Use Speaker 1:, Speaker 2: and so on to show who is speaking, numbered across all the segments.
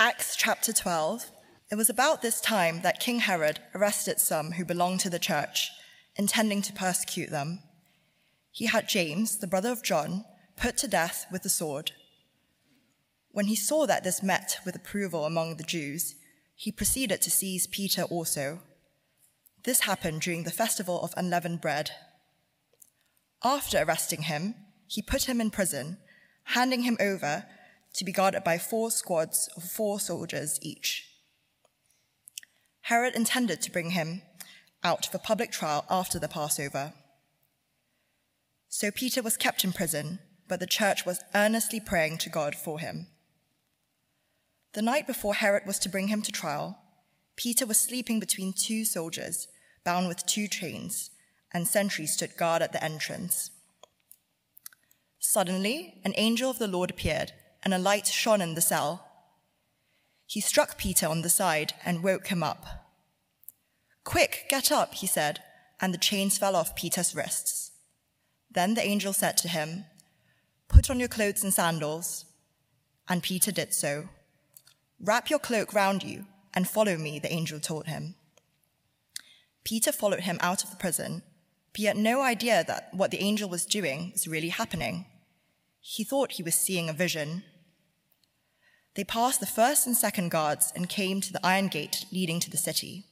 Speaker 1: Acts chapter 12. It was about this time that King Herod arrested some who belonged to the church, intending to persecute them. He had James, the brother of John, put to death with the sword. When he saw that this met with approval among the Jews, he proceeded to seize Peter also. This happened during the festival of unleavened bread. After arresting him, he put him in prison, handing him over to be guarded by four squads of four soldiers each. Herod intended to bring him out for public trial after the Passover. So Peter was kept in prison, but the church was earnestly praying to God for him. The night before Herod was to bring him to trial, Peter was sleeping between two soldiers, bound with two chains, and sentries stood guard at the entrance. Suddenly, an angel of the Lord appeared, and a light shone in the cell. He struck Peter on the side and woke him up. Quick, get up, he said, and the chains fell off Peter's wrists. Then the angel said to him, Put on your clothes and sandals. And Peter did so. Wrap your cloak round you and follow me, the angel told him. Peter followed him out of the prison, but he had no idea that what the angel was doing was really happening. He thought he was seeing a vision. They passed the first and second guards and came to the iron gate leading to the city.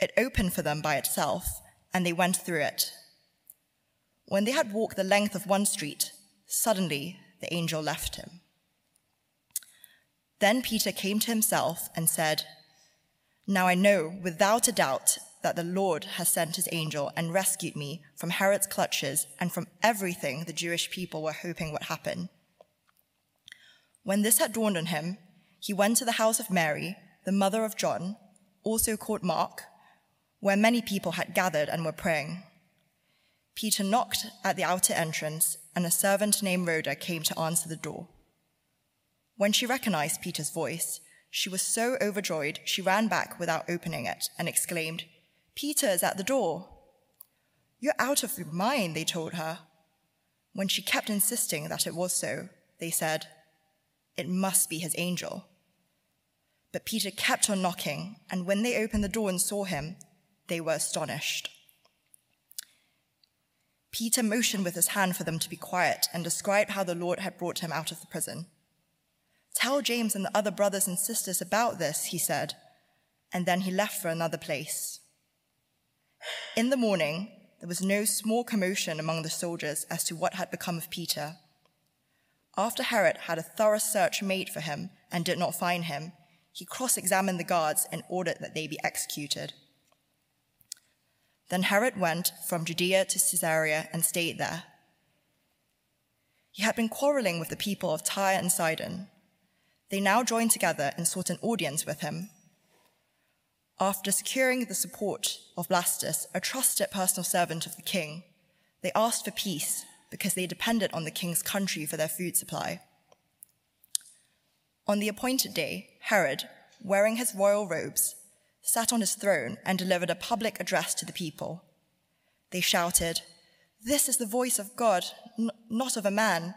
Speaker 1: It opened for them by itself, and they went through it. When they had walked the length of one street, suddenly the angel left him. Then Peter came to himself and said, Now I know without a doubt that the Lord has sent his angel and rescued me from Herod's clutches and from everything the Jewish people were hoping would happen. When this had dawned on him, he went to the house of Mary, the mother of John, also called Mark, where many people had gathered and were praying. Peter knocked at the outer entrance, and a servant named Rhoda came to answer the door. When she recognized Peter's voice, she was so overjoyed she ran back without opening it and exclaimed, Peter is at the door. You're out of your mind, they told her. When she kept insisting that it was so, they said, It must be his angel. But Peter kept on knocking, and when they opened the door and saw him, they were astonished. Peter motioned with his hand for them to be quiet and described how the Lord had brought him out of the prison. Tell James and the other brothers and sisters about this, he said, and then he left for another place. In the morning, there was no small commotion among the soldiers as to what had become of Peter. After Herod had a thorough search made for him and did not find him, he cross examined the guards and ordered that they be executed. Then Herod went from Judea to Caesarea and stayed there. He had been quarreling with the people of Tyre and Sidon. They now joined together and sought an audience with him. After securing the support of Blastus, a trusted personal servant of the king, they asked for peace because they depended on the king's country for their food supply. On the appointed day, Herod, wearing his royal robes, sat on his throne and delivered a public address to the people. They shouted, This is the voice of God, not of a man.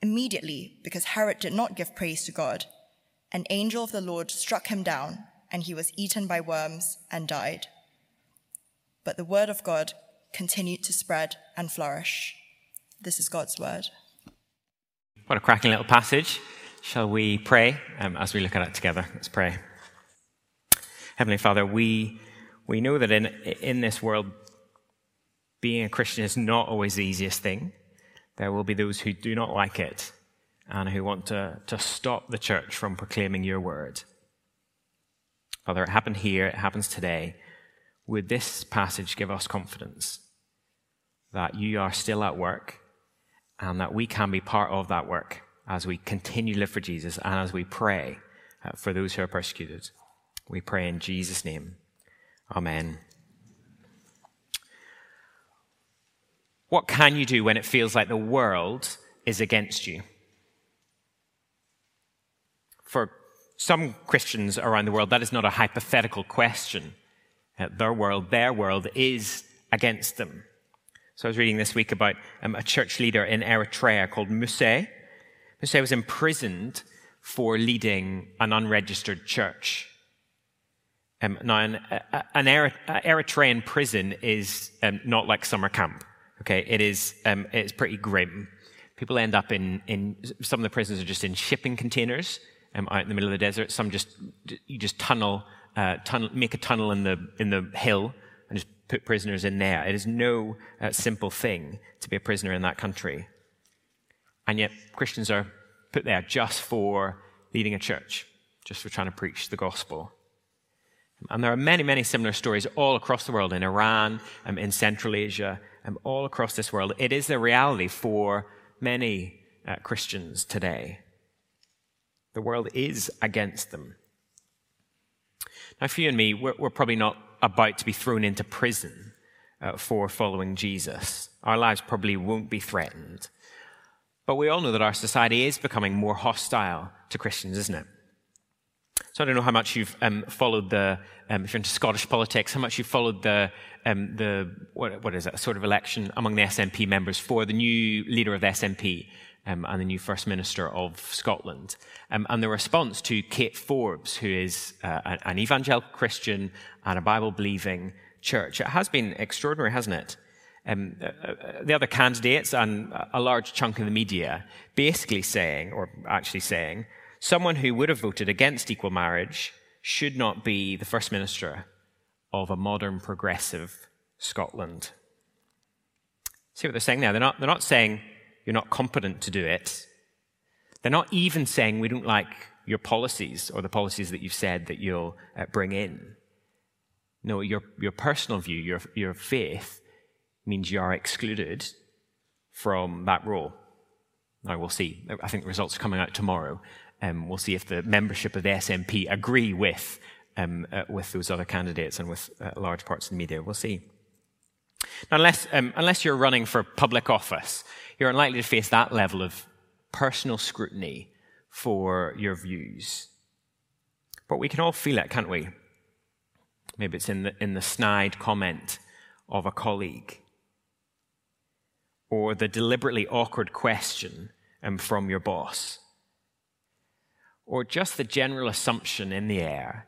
Speaker 1: Immediately, because Herod did not give praise to God, an angel of the Lord struck him down, and he was eaten by worms and died. But the word of God continued to spread and flourish. This is God's word.
Speaker 2: What a cracking little passage. Shall we pray um, as we look at it together? Let's pray. Heavenly Father, we, we know that in, in this world, being a Christian is not always the easiest thing. There will be those who do not like it and who want to, to stop the church from proclaiming your word. Father, it happened here, it happens today. Would this passage give us confidence that you are still at work and that we can be part of that work as we continue to live for Jesus and as we pray uh, for those who are persecuted? We pray in Jesus' name. Amen. What can you do when it feels like the world is against you? For some Christians around the world, that is not a hypothetical question. Uh, their world, their world is against them. So I was reading this week about um, a church leader in Eritrea called Muse. Muse was imprisoned for leading an unregistered church. Um, now, an, an Eritrean prison is um, not like summer camp. Okay, it is um, it's pretty grim. People end up in, in some of the prisons are just in shipping containers um, out in the middle of the desert. Some just you just tunnel, uh, tunnel, make a tunnel in the in the hill and just put prisoners in there. It is no uh, simple thing to be a prisoner in that country, and yet Christians are put there just for leading a church, just for trying to preach the gospel. And there are many, many similar stories all across the world in Iran, um, in Central Asia, um, all across this world. It is the reality for many uh, Christians today. The world is against them. Now, for you and me, we're, we're probably not about to be thrown into prison uh, for following Jesus. Our lives probably won't be threatened. But we all know that our society is becoming more hostile to Christians, isn't it? So I don't know how much you've um, followed the, um, if you're into Scottish politics, how much you've followed the, um, the what, what is it, sort of election among the SNP members for the new leader of the SNP um, and the new First Minister of Scotland. Um, and the response to Kate Forbes, who is uh, an evangelical Christian and a Bible believing church, it has been extraordinary, hasn't it? Um, uh, uh, the other candidates and a large chunk of the media basically saying, or actually saying, someone who would have voted against equal marriage should not be the First Minister of a modern progressive Scotland. See what they're saying there? They're not, they're not saying you're not competent to do it. They're not even saying we don't like your policies or the policies that you've said that you'll uh, bring in. No, your, your personal view, your, your faith, means you are excluded from that role. Now, we'll see. I think the results are coming out tomorrow. Um, we'll see if the membership of the SNP agree with, um, uh, with those other candidates and with uh, large parts of the media. We'll see. Now, unless, um, unless you're running for public office, you're unlikely to face that level of personal scrutiny for your views. But we can all feel it, can't we? Maybe it's in the, in the snide comment of a colleague, or the deliberately awkward question um, from your boss, or just the general assumption in the air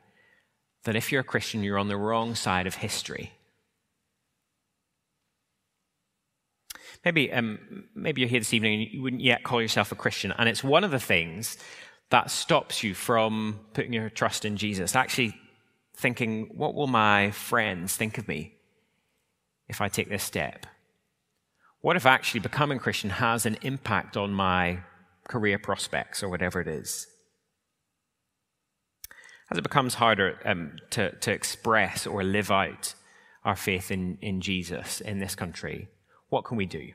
Speaker 2: that if you're a Christian, you're on the wrong side of history. Maybe, um, maybe you're here this evening and you wouldn't yet call yourself a Christian, and it's one of the things that stops you from putting your trust in Jesus. Actually, thinking, what will my friends think of me if I take this step? What if actually becoming Christian has an impact on my career prospects or whatever it is? As it becomes harder um, to, to express or live out our faith in, in Jesus in this country, what can we do?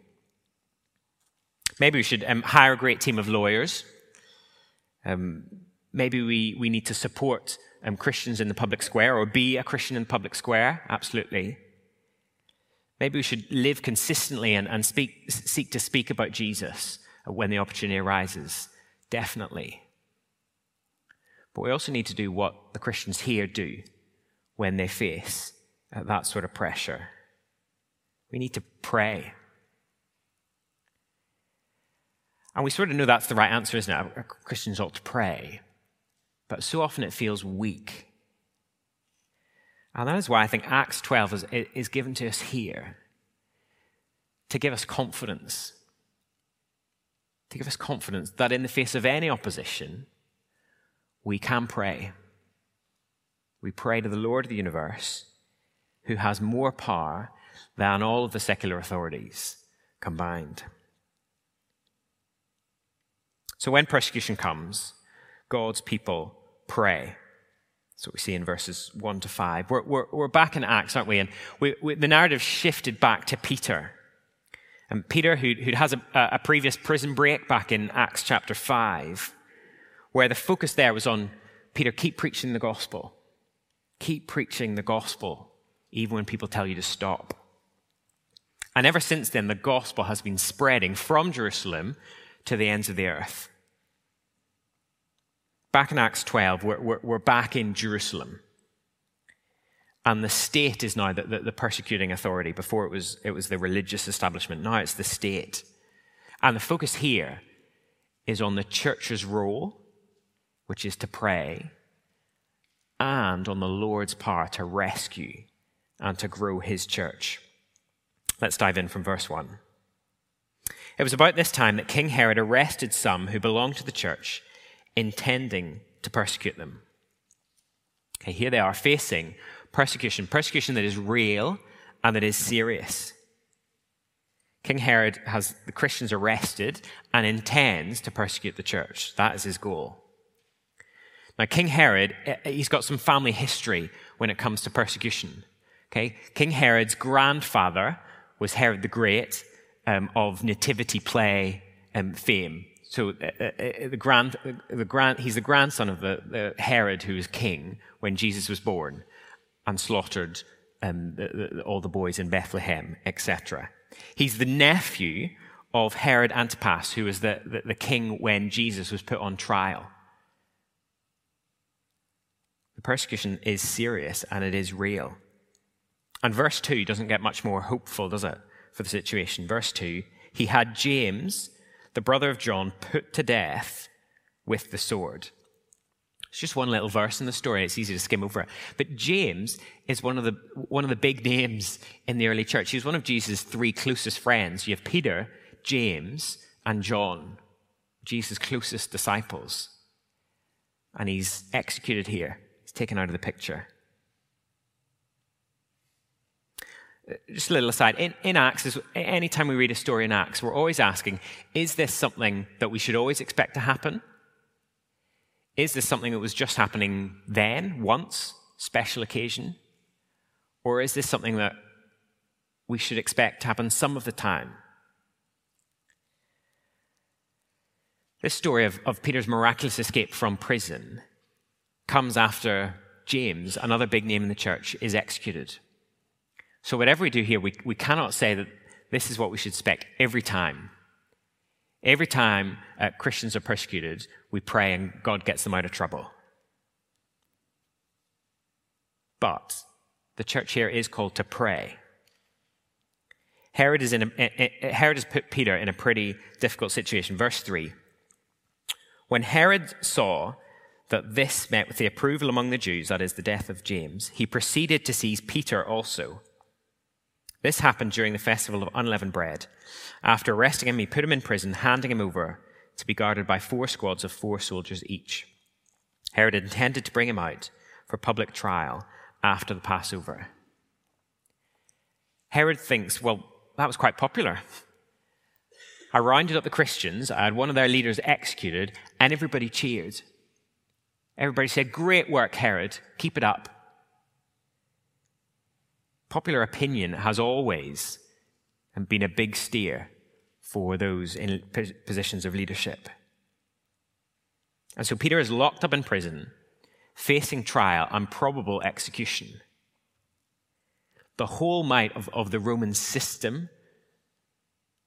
Speaker 2: Maybe we should um, hire a great team of lawyers. Um, maybe we, we need to support um, Christians in the public square or be a Christian in the public square. Absolutely. Maybe we should live consistently and, and speak, seek to speak about Jesus when the opportunity arises. Definitely. But we also need to do what the Christians here do when they face uh, that sort of pressure. We need to pray. And we sort of know that's the right answer, isn't it? Christians ought to pray. But so often it feels weak. And that is why I think Acts 12 is, is given to us here to give us confidence. To give us confidence that in the face of any opposition, we can pray. We pray to the Lord of the universe, who has more power than all of the secular authorities combined. So when persecution comes, God's people pray. That's what we see in verses 1 to 5. We're, we're, we're back in Acts, aren't we? And we, we, the narrative shifted back to Peter. And Peter, who, who has a, a previous prison break back in Acts chapter 5, where the focus there was on Peter, keep preaching the gospel. Keep preaching the gospel, even when people tell you to stop. And ever since then, the gospel has been spreading from Jerusalem to the ends of the earth. Back in Acts 12, we're, we're, we're back in Jerusalem. And the state is now the, the, the, persecuting authority. Before it was, it was the religious establishment. Now it's the state. And the focus here is on the church's role which is to pray, and on the Lord's part to rescue and to grow his church. Let's dive in from verse 1. It was about this time that King Herod arrested some who belonged to the church, intending to persecute them. Okay, here they are facing persecution, persecution that is real and that is serious. King Herod has the Christians arrested and intends to persecute the church. That is his goal. Now, King Herod, eh, eh, he's got some family history when it comes to persecution. Okay? King Herod's grandfather was Herod the Great um, of nativity play um, fame. So uh, uh, the grand, the grand, he's the grandson of the, the, Herod who was king when Jesus was born and slaughtered um, the, all the boys in Bethlehem, etc. He's the nephew of Herod Antipas, who was the, the king when Jesus was put on trial. The persecution is serious and it is real. And verse 2 doesn't get much more hopeful, does it, for the situation? Verse 2 He had James, the brother of John, put to death with the sword. It's just one little verse in the story. It's easy to skim over it. But James is one of the, one of the big names in the early church. He was one of Jesus' three closest friends. You have Peter, James, and John, Jesus' closest disciples. And he's executed here he's taken out of the picture. Just a little aside. In, in Acts, anytime we read a story in Acts, we're always asking is this something that we should always expect to happen? Is this something that was just happening then, once, special occasion? Or is this something that we should expect to happen some of the time? This story of, of Peter's miraculous escape from prison comes after James, another big name in the church, is executed. So, whatever we do here, we, we cannot say that this is what we should expect every time. Every time uh, Christians are persecuted, we pray and God gets them out of trouble. But the church here is called to pray. Herod, is in a, Herod has put Peter in a pretty difficult situation. Verse 3 When Herod saw that this met with the approval among the Jews, that is, the death of James, he proceeded to seize Peter also. This happened during the festival of unleavened bread. After arresting him, he put him in prison, handing him over to be guarded by four squads of four soldiers each. Herod intended to bring him out for public trial after the Passover. Herod thinks, well, that was quite popular. I rounded up the Christians, I had one of their leaders executed, and everybody cheered. Everybody said, Great work, Herod. Keep it up. Popular opinion has always been a big steer for those in positions of leadership. And so Peter is locked up in prison, facing trial and probable execution. The whole might of, of the Roman system,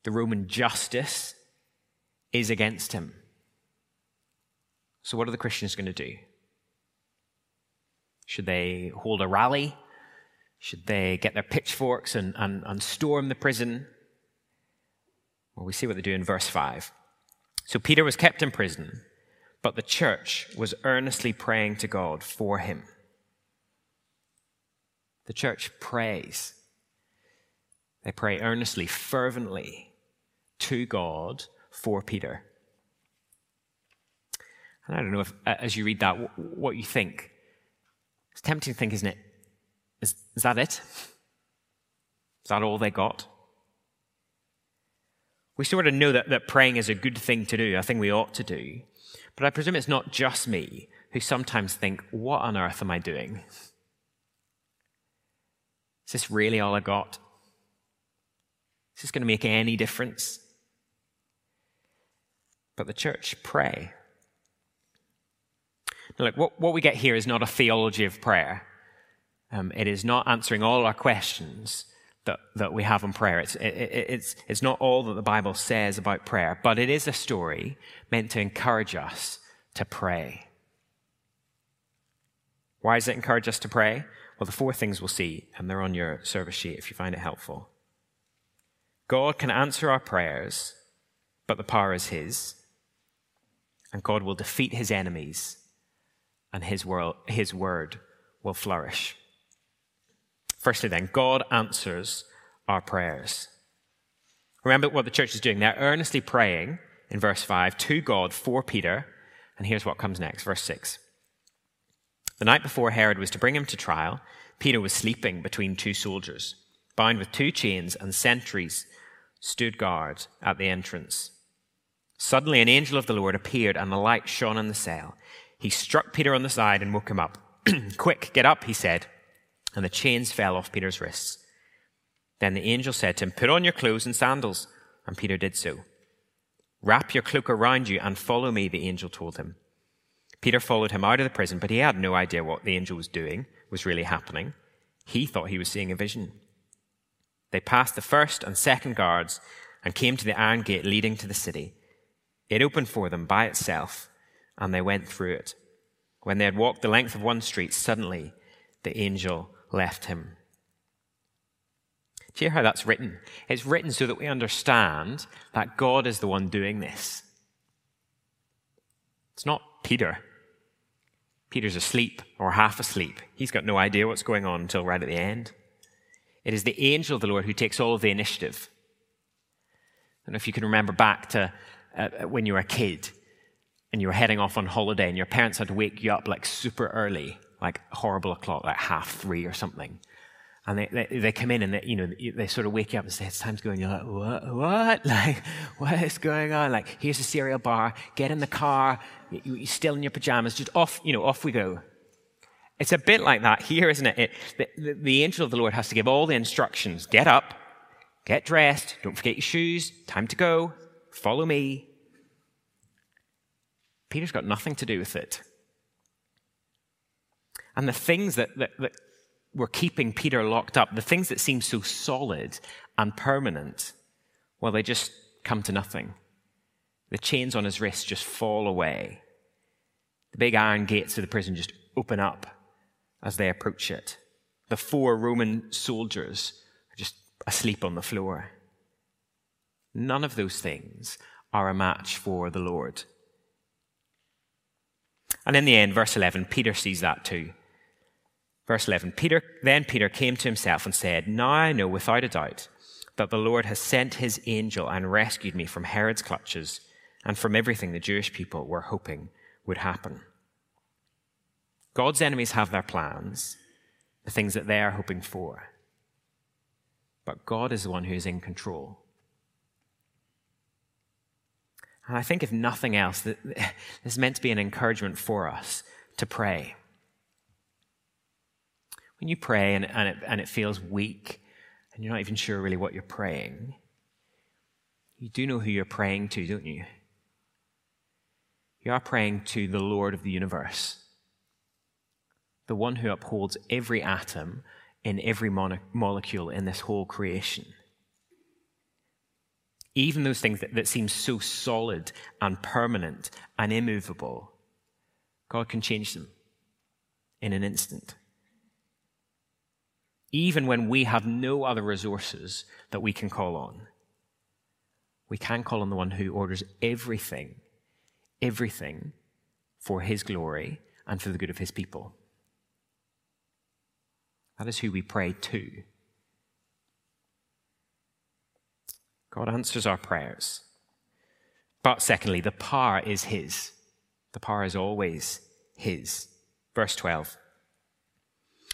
Speaker 2: the Roman justice, is against him. So, what are the Christians going to do? Should they hold a rally? Should they get their pitchforks and, and, and storm the prison? Well, we see what they do in verse 5. So, Peter was kept in prison, but the church was earnestly praying to God for him. The church prays. They pray earnestly, fervently to God for Peter. And I don't know if, as you read that, what you think. It's tempting to think, isn't it? Is, is that it? Is that all they got? We sort of know that, that praying is a good thing to do, a thing we ought to do. But I presume it's not just me who sometimes think, what on earth am I doing? Is this really all I got? Is this going to make any difference? But the church pray. Now, look, what, what we get here is not a theology of prayer. Um, it is not answering all our questions that, that we have on prayer. It's, it, it's, it's not all that the Bible says about prayer, but it is a story meant to encourage us to pray. Why does it encourage us to pray? Well, the four things we'll see, and they're on your service sheet if you find it helpful. God can answer our prayers, but the power is His. And God will defeat His enemies and his, world, his word will flourish. Firstly, then, God answers our prayers. Remember what the church is doing. They're earnestly praying in verse 5 to God for Peter. And here's what comes next, verse 6. The night before Herod was to bring him to trial, Peter was sleeping between two soldiers, bound with two chains, and sentries stood guard at the entrance. Suddenly, an angel of the Lord appeared, and the light shone in the cell. He struck Peter on the side and woke him up. Quick, get up, he said. And the chains fell off Peter's wrists. Then the angel said to him, Put on your clothes and sandals. And Peter did so. Wrap your cloak around you and follow me, the angel told him. Peter followed him out of the prison, but he had no idea what the angel was doing, was really happening. He thought he was seeing a vision. They passed the first and second guards and came to the iron gate leading to the city. It opened for them by itself, and they went through it. When they had walked the length of one street, suddenly the angel left him. Do you hear how that's written? It's written so that we understand that God is the one doing this. It's not Peter. Peter's asleep or half asleep. He's got no idea what's going on until right at the end. It is the angel of the Lord who takes all of the initiative. I don't know if you can remember back to uh, when you were a kid and you were heading off on holiday and your parents had to wake you up like super early, like horrible o'clock, like half three or something. And they, they, they, come in and they, you know, they sort of wake you up and say, it's time to go. And you're like, what? What? Like, what is going on? Like, here's a cereal bar. Get in the car. You, are still in your pajamas. Just off, you know, off we go. It's a bit like that here, isn't it? it the, the, the angel of the Lord has to give all the instructions. Get up. Get dressed. Don't forget your shoes. Time to go. Follow me. Peter's got nothing to do with it. And the things that, that, that were keeping Peter locked up, the things that seem so solid and permanent, well, they just come to nothing. The chains on his wrists just fall away. The big iron gates of the prison just open up as they approach it. The four Roman soldiers are just asleep on the floor. None of those things are a match for the Lord. And in the end, verse 11, Peter sees that too. Verse 11 Peter, Then Peter came to himself and said, Now I know without a doubt that the Lord has sent his angel and rescued me from Herod's clutches and from everything the Jewish people were hoping would happen. God's enemies have their plans, the things that they are hoping for. But God is the one who is in control. And I think, if nothing else, this is meant to be an encouragement for us to pray when you pray and, and, it, and it feels weak and you're not even sure really what you're praying, you do know who you're praying to, don't you? You are praying to the Lord of the universe, the one who upholds every atom in every molecule in this whole creation. Even those things that, that seem so solid and permanent and immovable, God can change them in an instant even when we have no other resources that we can call on. We can call on the one who orders everything, everything for his glory and for the good of his people. That is who we pray to. God answers our prayers. But secondly, the power is his. The power is always his. Verse 12.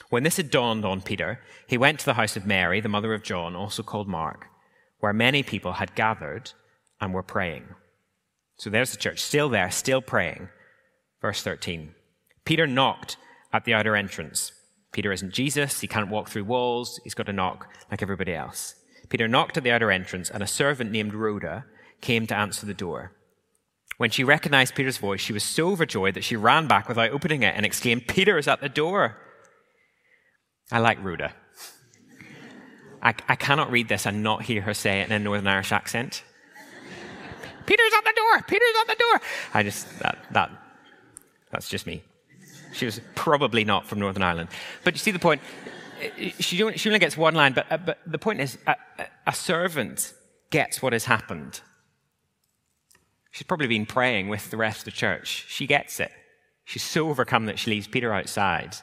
Speaker 2: When this had dawned on Peter, he went to the house of Mary, the mother of John, also called Mark, where many people had gathered and were praying. So there's the church, still there, still praying. Verse 13. Peter knocked at the outer entrance. Peter isn't Jesus, he can't walk through walls, he's got to knock like everybody else. Peter knocked at the outer entrance, and a servant named Rhoda came to answer the door. When she recognized Peter's voice, she was so overjoyed that she ran back without opening it and exclaimed, Peter is at the door. I like Rhoda. I, I cannot read this and not hear her say it in a Northern Irish accent. Peter's at the door! Peter's at the door! I just, that, that, that's just me. She was probably not from Northern Ireland. But you see the point? She only, she only gets one line, but, uh, but the point is a, a servant gets what has happened. She's probably been praying with the rest of the church. She gets it. She's so overcome that she leaves Peter outside.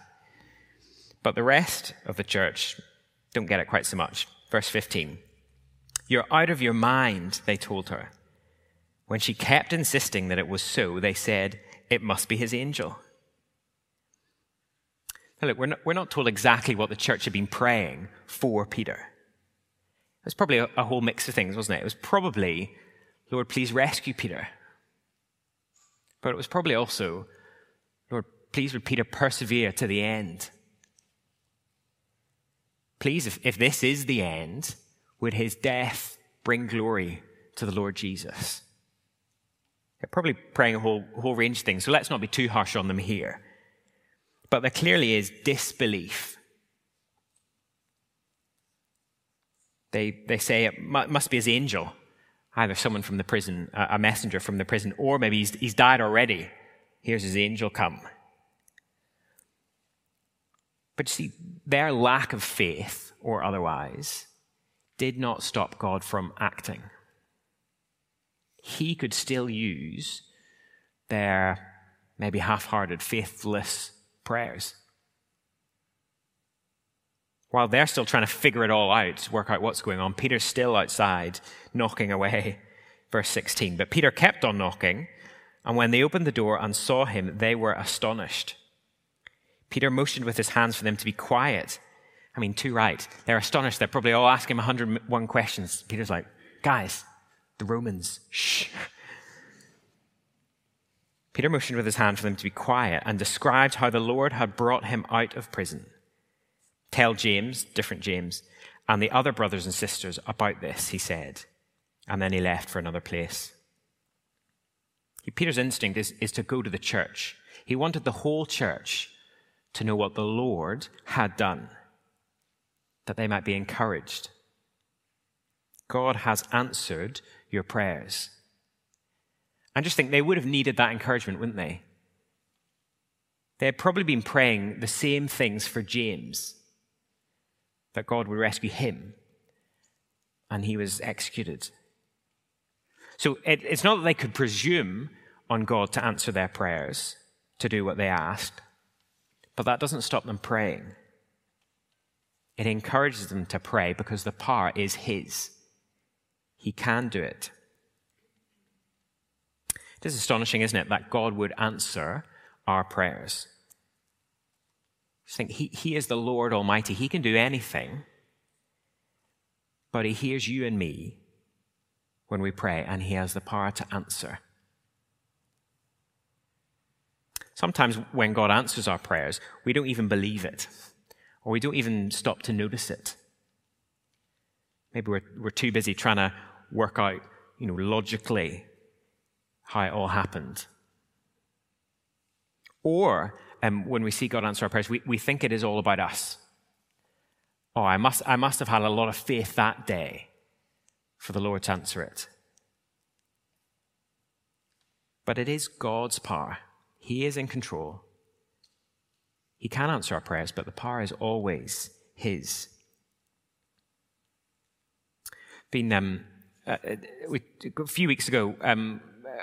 Speaker 2: But the rest of the church don't get it quite so much. Verse 15. You're out of your mind, they told her. When she kept insisting that it was so, they said, It must be his angel. Now, look, we're not, we're not told exactly what the church had been praying for Peter. It was probably a, a whole mix of things, wasn't it? It was probably, Lord, please rescue Peter. But it was probably also, Lord, please would Peter persevere to the end. Please, if, if this is the end, would his death bring glory to the Lord Jesus? They're probably praying a whole, whole range of things, so let's not be too harsh on them here. But there clearly is disbelief. They, they say it must be his angel, either someone from the prison, a messenger from the prison, or maybe he's, he's died already. Here's his angel come. But see, their lack of faith, or otherwise, did not stop God from acting. He could still use their maybe half hearted, faithless prayers. While they're still trying to figure it all out, work out what's going on, Peter's still outside knocking away. Verse 16. But Peter kept on knocking, and when they opened the door and saw him, they were astonished. Peter motioned with his hands for them to be quiet. I mean, too right. They're astonished. They're probably all asking him 101 questions. Peter's like, guys, the Romans, shh. Peter motioned with his hand for them to be quiet and described how the Lord had brought him out of prison. Tell James, different James, and the other brothers and sisters about this, he said. And then he left for another place. Peter's instinct is, is to go to the church. He wanted the whole church to know what the Lord had done, that they might be encouraged. God has answered your prayers. I just think they would have needed that encouragement, wouldn't they? They had probably been praying the same things for James that God would rescue him, and he was executed. So it, it's not that they could presume on God to answer their prayers, to do what they asked, but that doesn't stop them praying. It encourages them to pray because the power is His. He can do it. It is astonishing, isn't it, that God would answer our prayers. Just think, he, he is the Lord Almighty. He can do anything, but He hears you and me when we pray, and He has the power to answer. Sometimes when God answers our prayers, we don't even believe it, or we don't even stop to notice it. Maybe we're, we're too busy trying to work out, you know, logically how it all happened. Or um, when we see God answer our prayers, we, we think it is all about us. Oh, I must, I must have had a lot of faith that day for the Lord to answer it. But it is God's power. He is in control. He can answer our prayers, but the power is always His. Been um, uh, we, a few weeks ago, um,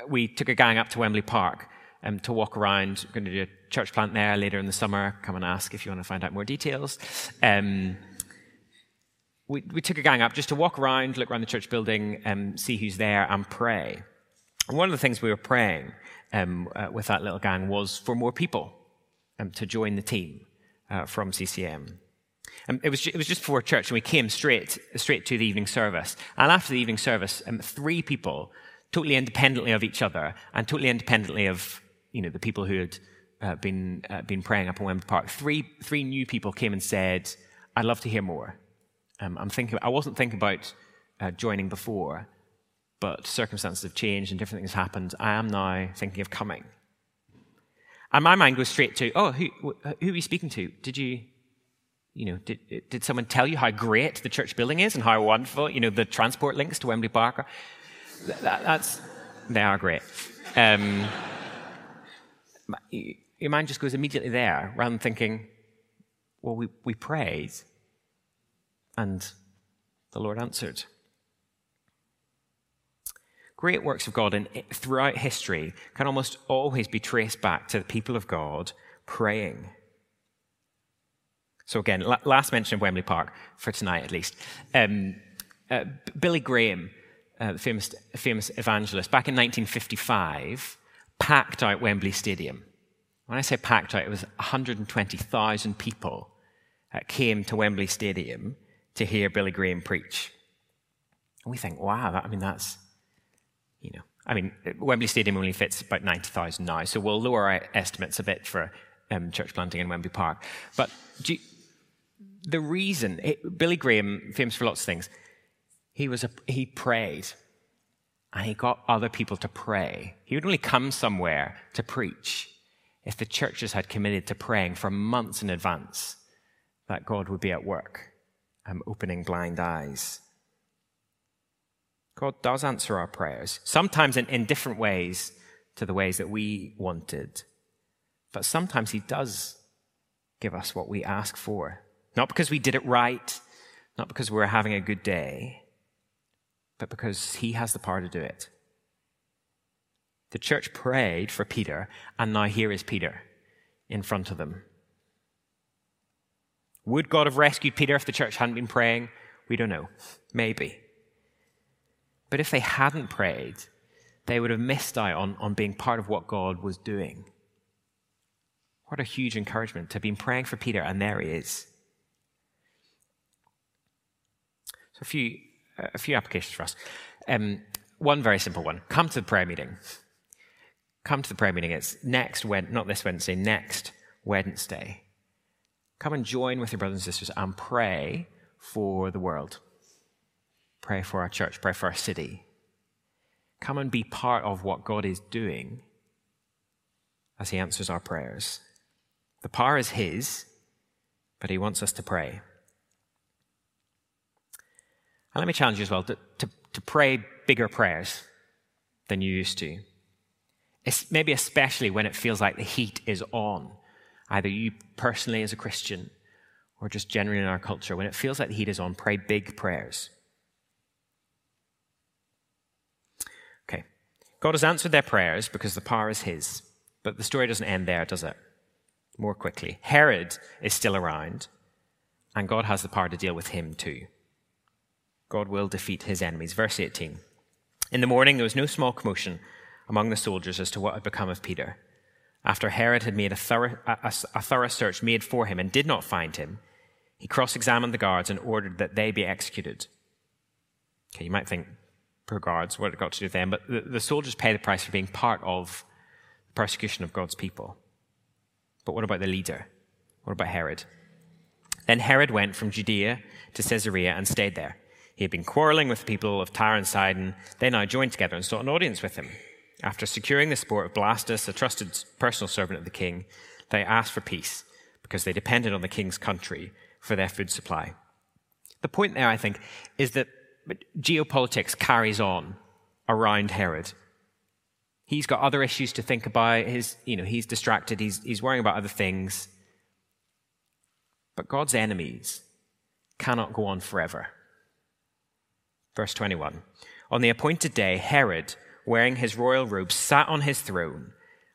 Speaker 2: we took a gang up to Wembley Park um, to walk around. We're going to do a church plant there later in the summer. Come and ask if you want to find out more details. Um, we, we, took a gang up just to walk around, look around the church building, um, see who's there, and pray. One of the things we were praying um, uh, with that little gang was for more people um, to join the team uh, from CCM. Um, it, was, it was just before church, and we came straight, straight to the evening service. And after the evening service, um, three people, totally independently of each other, and totally independently of you know, the people who had uh, been, uh, been praying up in Wembley Park, three, three new people came and said, I'd love to hear more. Um, I'm thinking, I wasn't thinking about uh, joining before, but circumstances have changed and different things happened. I am now thinking of coming. And my mind goes straight to, oh, who, who are you speaking to? Did you, you know, did, did someone tell you how great the church building is and how wonderful, you know, the transport links to Wembley Park? That, that's, they are great. Um, your mind just goes immediately there rather than thinking, well, we, we prayed and the Lord answered. Great works of God in, throughout history can almost always be traced back to the people of God praying. So, again, last mention of Wembley Park, for tonight at least. Um, uh, Billy Graham, uh, famous, famous evangelist, back in 1955, packed out Wembley Stadium. When I say packed out, it was 120,000 people that came to Wembley Stadium to hear Billy Graham preach. And we think, wow, that, I mean, that's, you know, I mean, Wembley Stadium only fits about 90,000 now, so we'll lower our estimates a bit for um, church planting in Wembley Park. But you, the reason, it, Billy Graham, famous for lots of things, he, was a, he prayed and he got other people to pray. He would only come somewhere to preach if the churches had committed to praying for months in advance that God would be at work, um, opening blind eyes. God does answer our prayers, sometimes in, in different ways to the ways that we wanted, but sometimes He does give us what we ask for. Not because we did it right, not because we're having a good day, but because He has the power to do it. The church prayed for Peter, and now here is Peter in front of them. Would God have rescued Peter if the church hadn't been praying? We don't know. Maybe. But if they hadn't prayed, they would have missed out on, on being part of what God was doing. What a huge encouragement to have been praying for Peter, and there he is. So, a few, a few applications for us. Um, one very simple one come to the prayer meeting. Come to the prayer meeting. It's next, Wednesday, not this Wednesday, next Wednesday. Come and join with your brothers and sisters and pray for the world. Pray for our church. Pray for our city. Come and be part of what God is doing as He answers our prayers. The power is His, but He wants us to pray. And let me challenge you as well to, to, to pray bigger prayers than you used to. It's maybe especially when it feels like the heat is on either you personally as a Christian or just generally in our culture, when it feels like the heat is on, pray big prayers. Okay. God has answered their prayers because the power is His. But the story doesn't end there, does it? More quickly. Herod is still around, and God has the power to deal with him too. God will defeat his enemies. Verse 18. In the morning, there was no small commotion among the soldiers as to what had become of Peter. After Herod had made a thorough, a, a thorough search made for him and did not find him, he cross examined the guards and ordered that they be executed. Okay, you might think, poor guards, what it got to do with them? But the, the soldiers pay the price for being part of the persecution of God's people. But what about the leader? What about Herod? Then Herod went from Judea to Caesarea and stayed there. He had been quarreling with the people of Tyre and Sidon. They now joined together and sought an audience with him. After securing the support of Blastus, a trusted personal servant of the king, they asked for peace because they depended on the king's country for their food supply. The point there, I think, is that geopolitics carries on around Herod. He's got other issues to think about. His, you know, he's distracted. He's, he's worrying about other things. But God's enemies cannot go on forever. Verse 21. On the appointed day, Herod wearing his royal robes, sat on his throne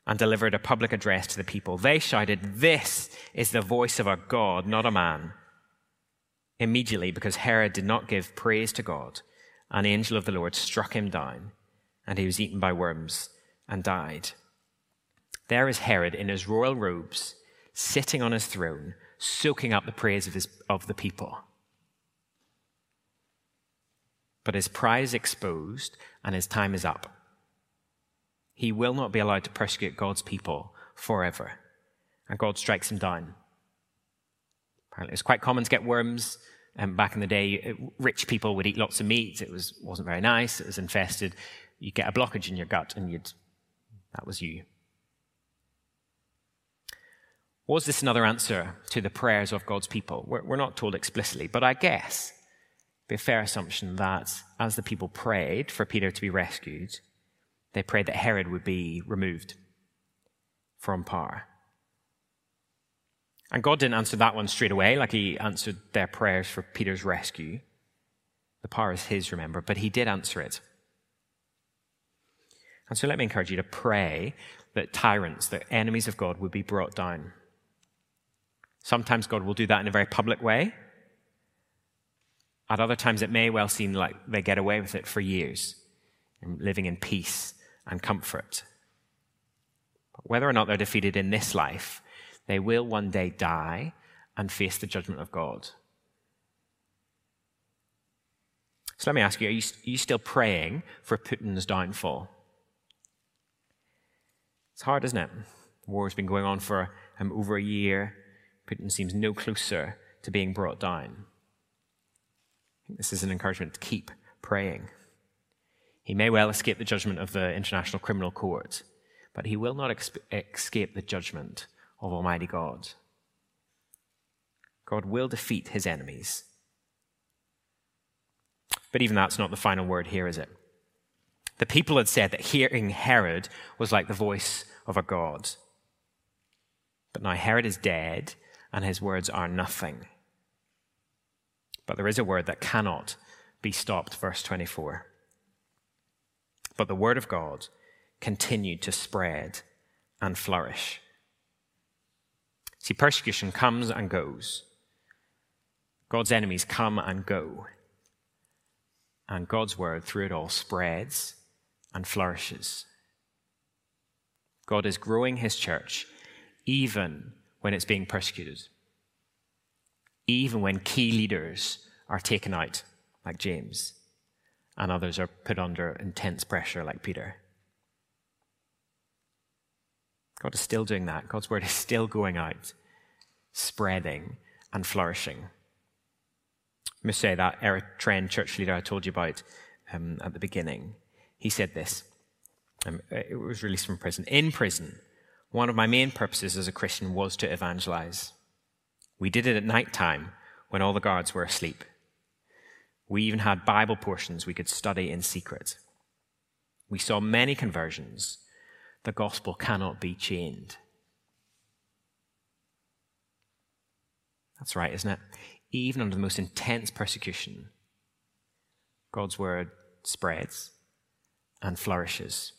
Speaker 2: and delivered a public address to the people. They shouted, This is the voice of a God, not a man. Immediately, because Herod did not give praise to God, an angel of the Lord struck him down, and he was eaten by worms and died. There is Herod in his royal robes, sitting on his throne, soaking up the praise of, his, of the people. But his pride is exposed, and his time is up. He will not be allowed to persecute God's people forever. And God strikes him down. Apparently, was quite common to get worms. Um, back in the day, rich people would eat lots of meat. It was, wasn't very nice. It was infested. You'd get a blockage in your gut, and you'd, that was you. Was this another answer to the prayers of God's people? We're, we're not told explicitly, but I guess be a fair assumption that as the people prayed for Peter to be rescued, they prayed that Herod would be removed from power. And God didn't answer that one straight away, like he answered their prayers for Peter's rescue. The power is his, remember, but he did answer it. And so let me encourage you to pray that tyrants, that enemies of God would be brought down. Sometimes God will do that in a very public way. At other times, it may well seem like they get away with it for years, living in peace and comfort. But whether or not they're defeated in this life, they will one day die and face the judgment of God. So let me ask you are, you are you, still praying for Putin's downfall? It's hard, isn't it? The war's been going on for um, over a year. Putin seems no closer to being brought down. This is an encouragement to keep praying. He may well escape the judgment of the International Criminal Court, but he will not escape the judgment of Almighty God. God will defeat his enemies. But even that's not the final word here, is it? The people had said that hearing Herod was like the voice of a god. But now Herod is dead, and his words are nothing. But there is a word that cannot be stopped, verse 24. But the word of God continued to spread and flourish. See, persecution comes and goes. God's enemies come and go. And God's word, through it all, spreads and flourishes. God is growing his church even when it's being persecuted even when key leaders are taken out, like James, and others are put under intense pressure, like Peter. God is still doing that. God's word is still going out, spreading and flourishing. Say that Eritrean church leader I told you about um, at the beginning, he said this. Um, it was released from prison. In prison, one of my main purposes as a Christian was to evangelize. We did it at night time when all the guards were asleep. We even had Bible portions we could study in secret. We saw many conversions. The gospel cannot be chained. That's right, isn't it? Even under the most intense persecution, God's word spreads and flourishes.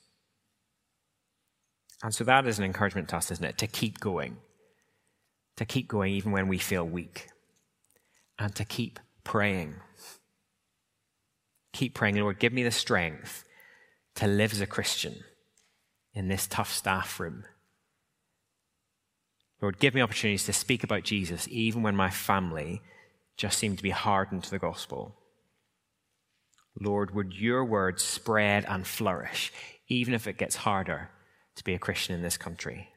Speaker 2: And so that is an encouragement to us, isn't it? To keep going to keep going even when we feel weak, and to keep praying. Keep praying, Lord, give me the strength to live as a Christian in this tough staff room. Lord, give me opportunities to speak about Jesus even when my family just seem to be hardened to the gospel. Lord, would your word spread and flourish, even if it gets harder to be a Christian in this country?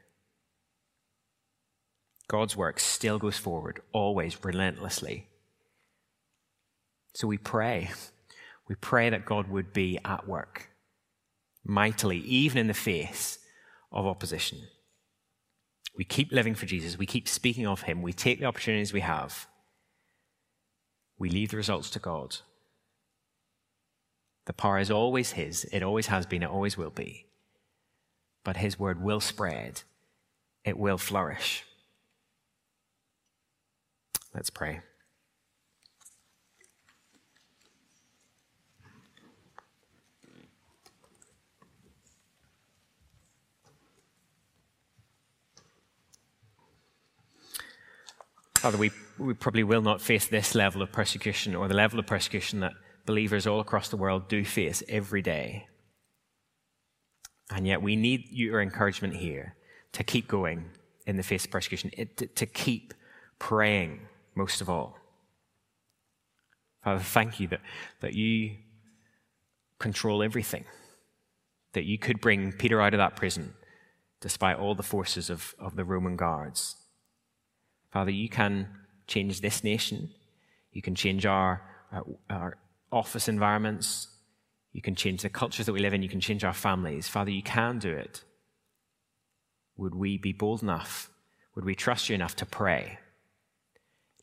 Speaker 2: God's work still goes forward, always relentlessly. So we pray. We pray that God would be at work mightily, even in the face of opposition. We keep living for Jesus. We keep speaking of Him. We take the opportunities we have. We leave the results to God. The power is always His. It always has been. It always will be. But His word will spread, it will flourish. Let's pray. Father, we, we probably will not face this level of persecution or the level of persecution that believers all across the world do face every day. And yet we need your encouragement here to keep going in the face of persecution, to, to keep praying most of all. Father, thank you that, that you control everything, that you could bring Peter out of that prison despite all the forces of, of the Roman guards. Father, you can change this nation. You can change our, our, our office environments. You can change the cultures that we live in. You can change our families. Father, you can do it. Would we be bold enough? Would we trust you enough to pray?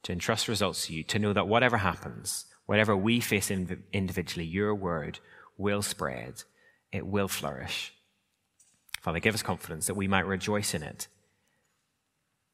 Speaker 2: to entrust results to you, to know that whatever happens, whatever we face individually, your word will spread, it will flourish. Father, give us confidence that we might rejoice in it.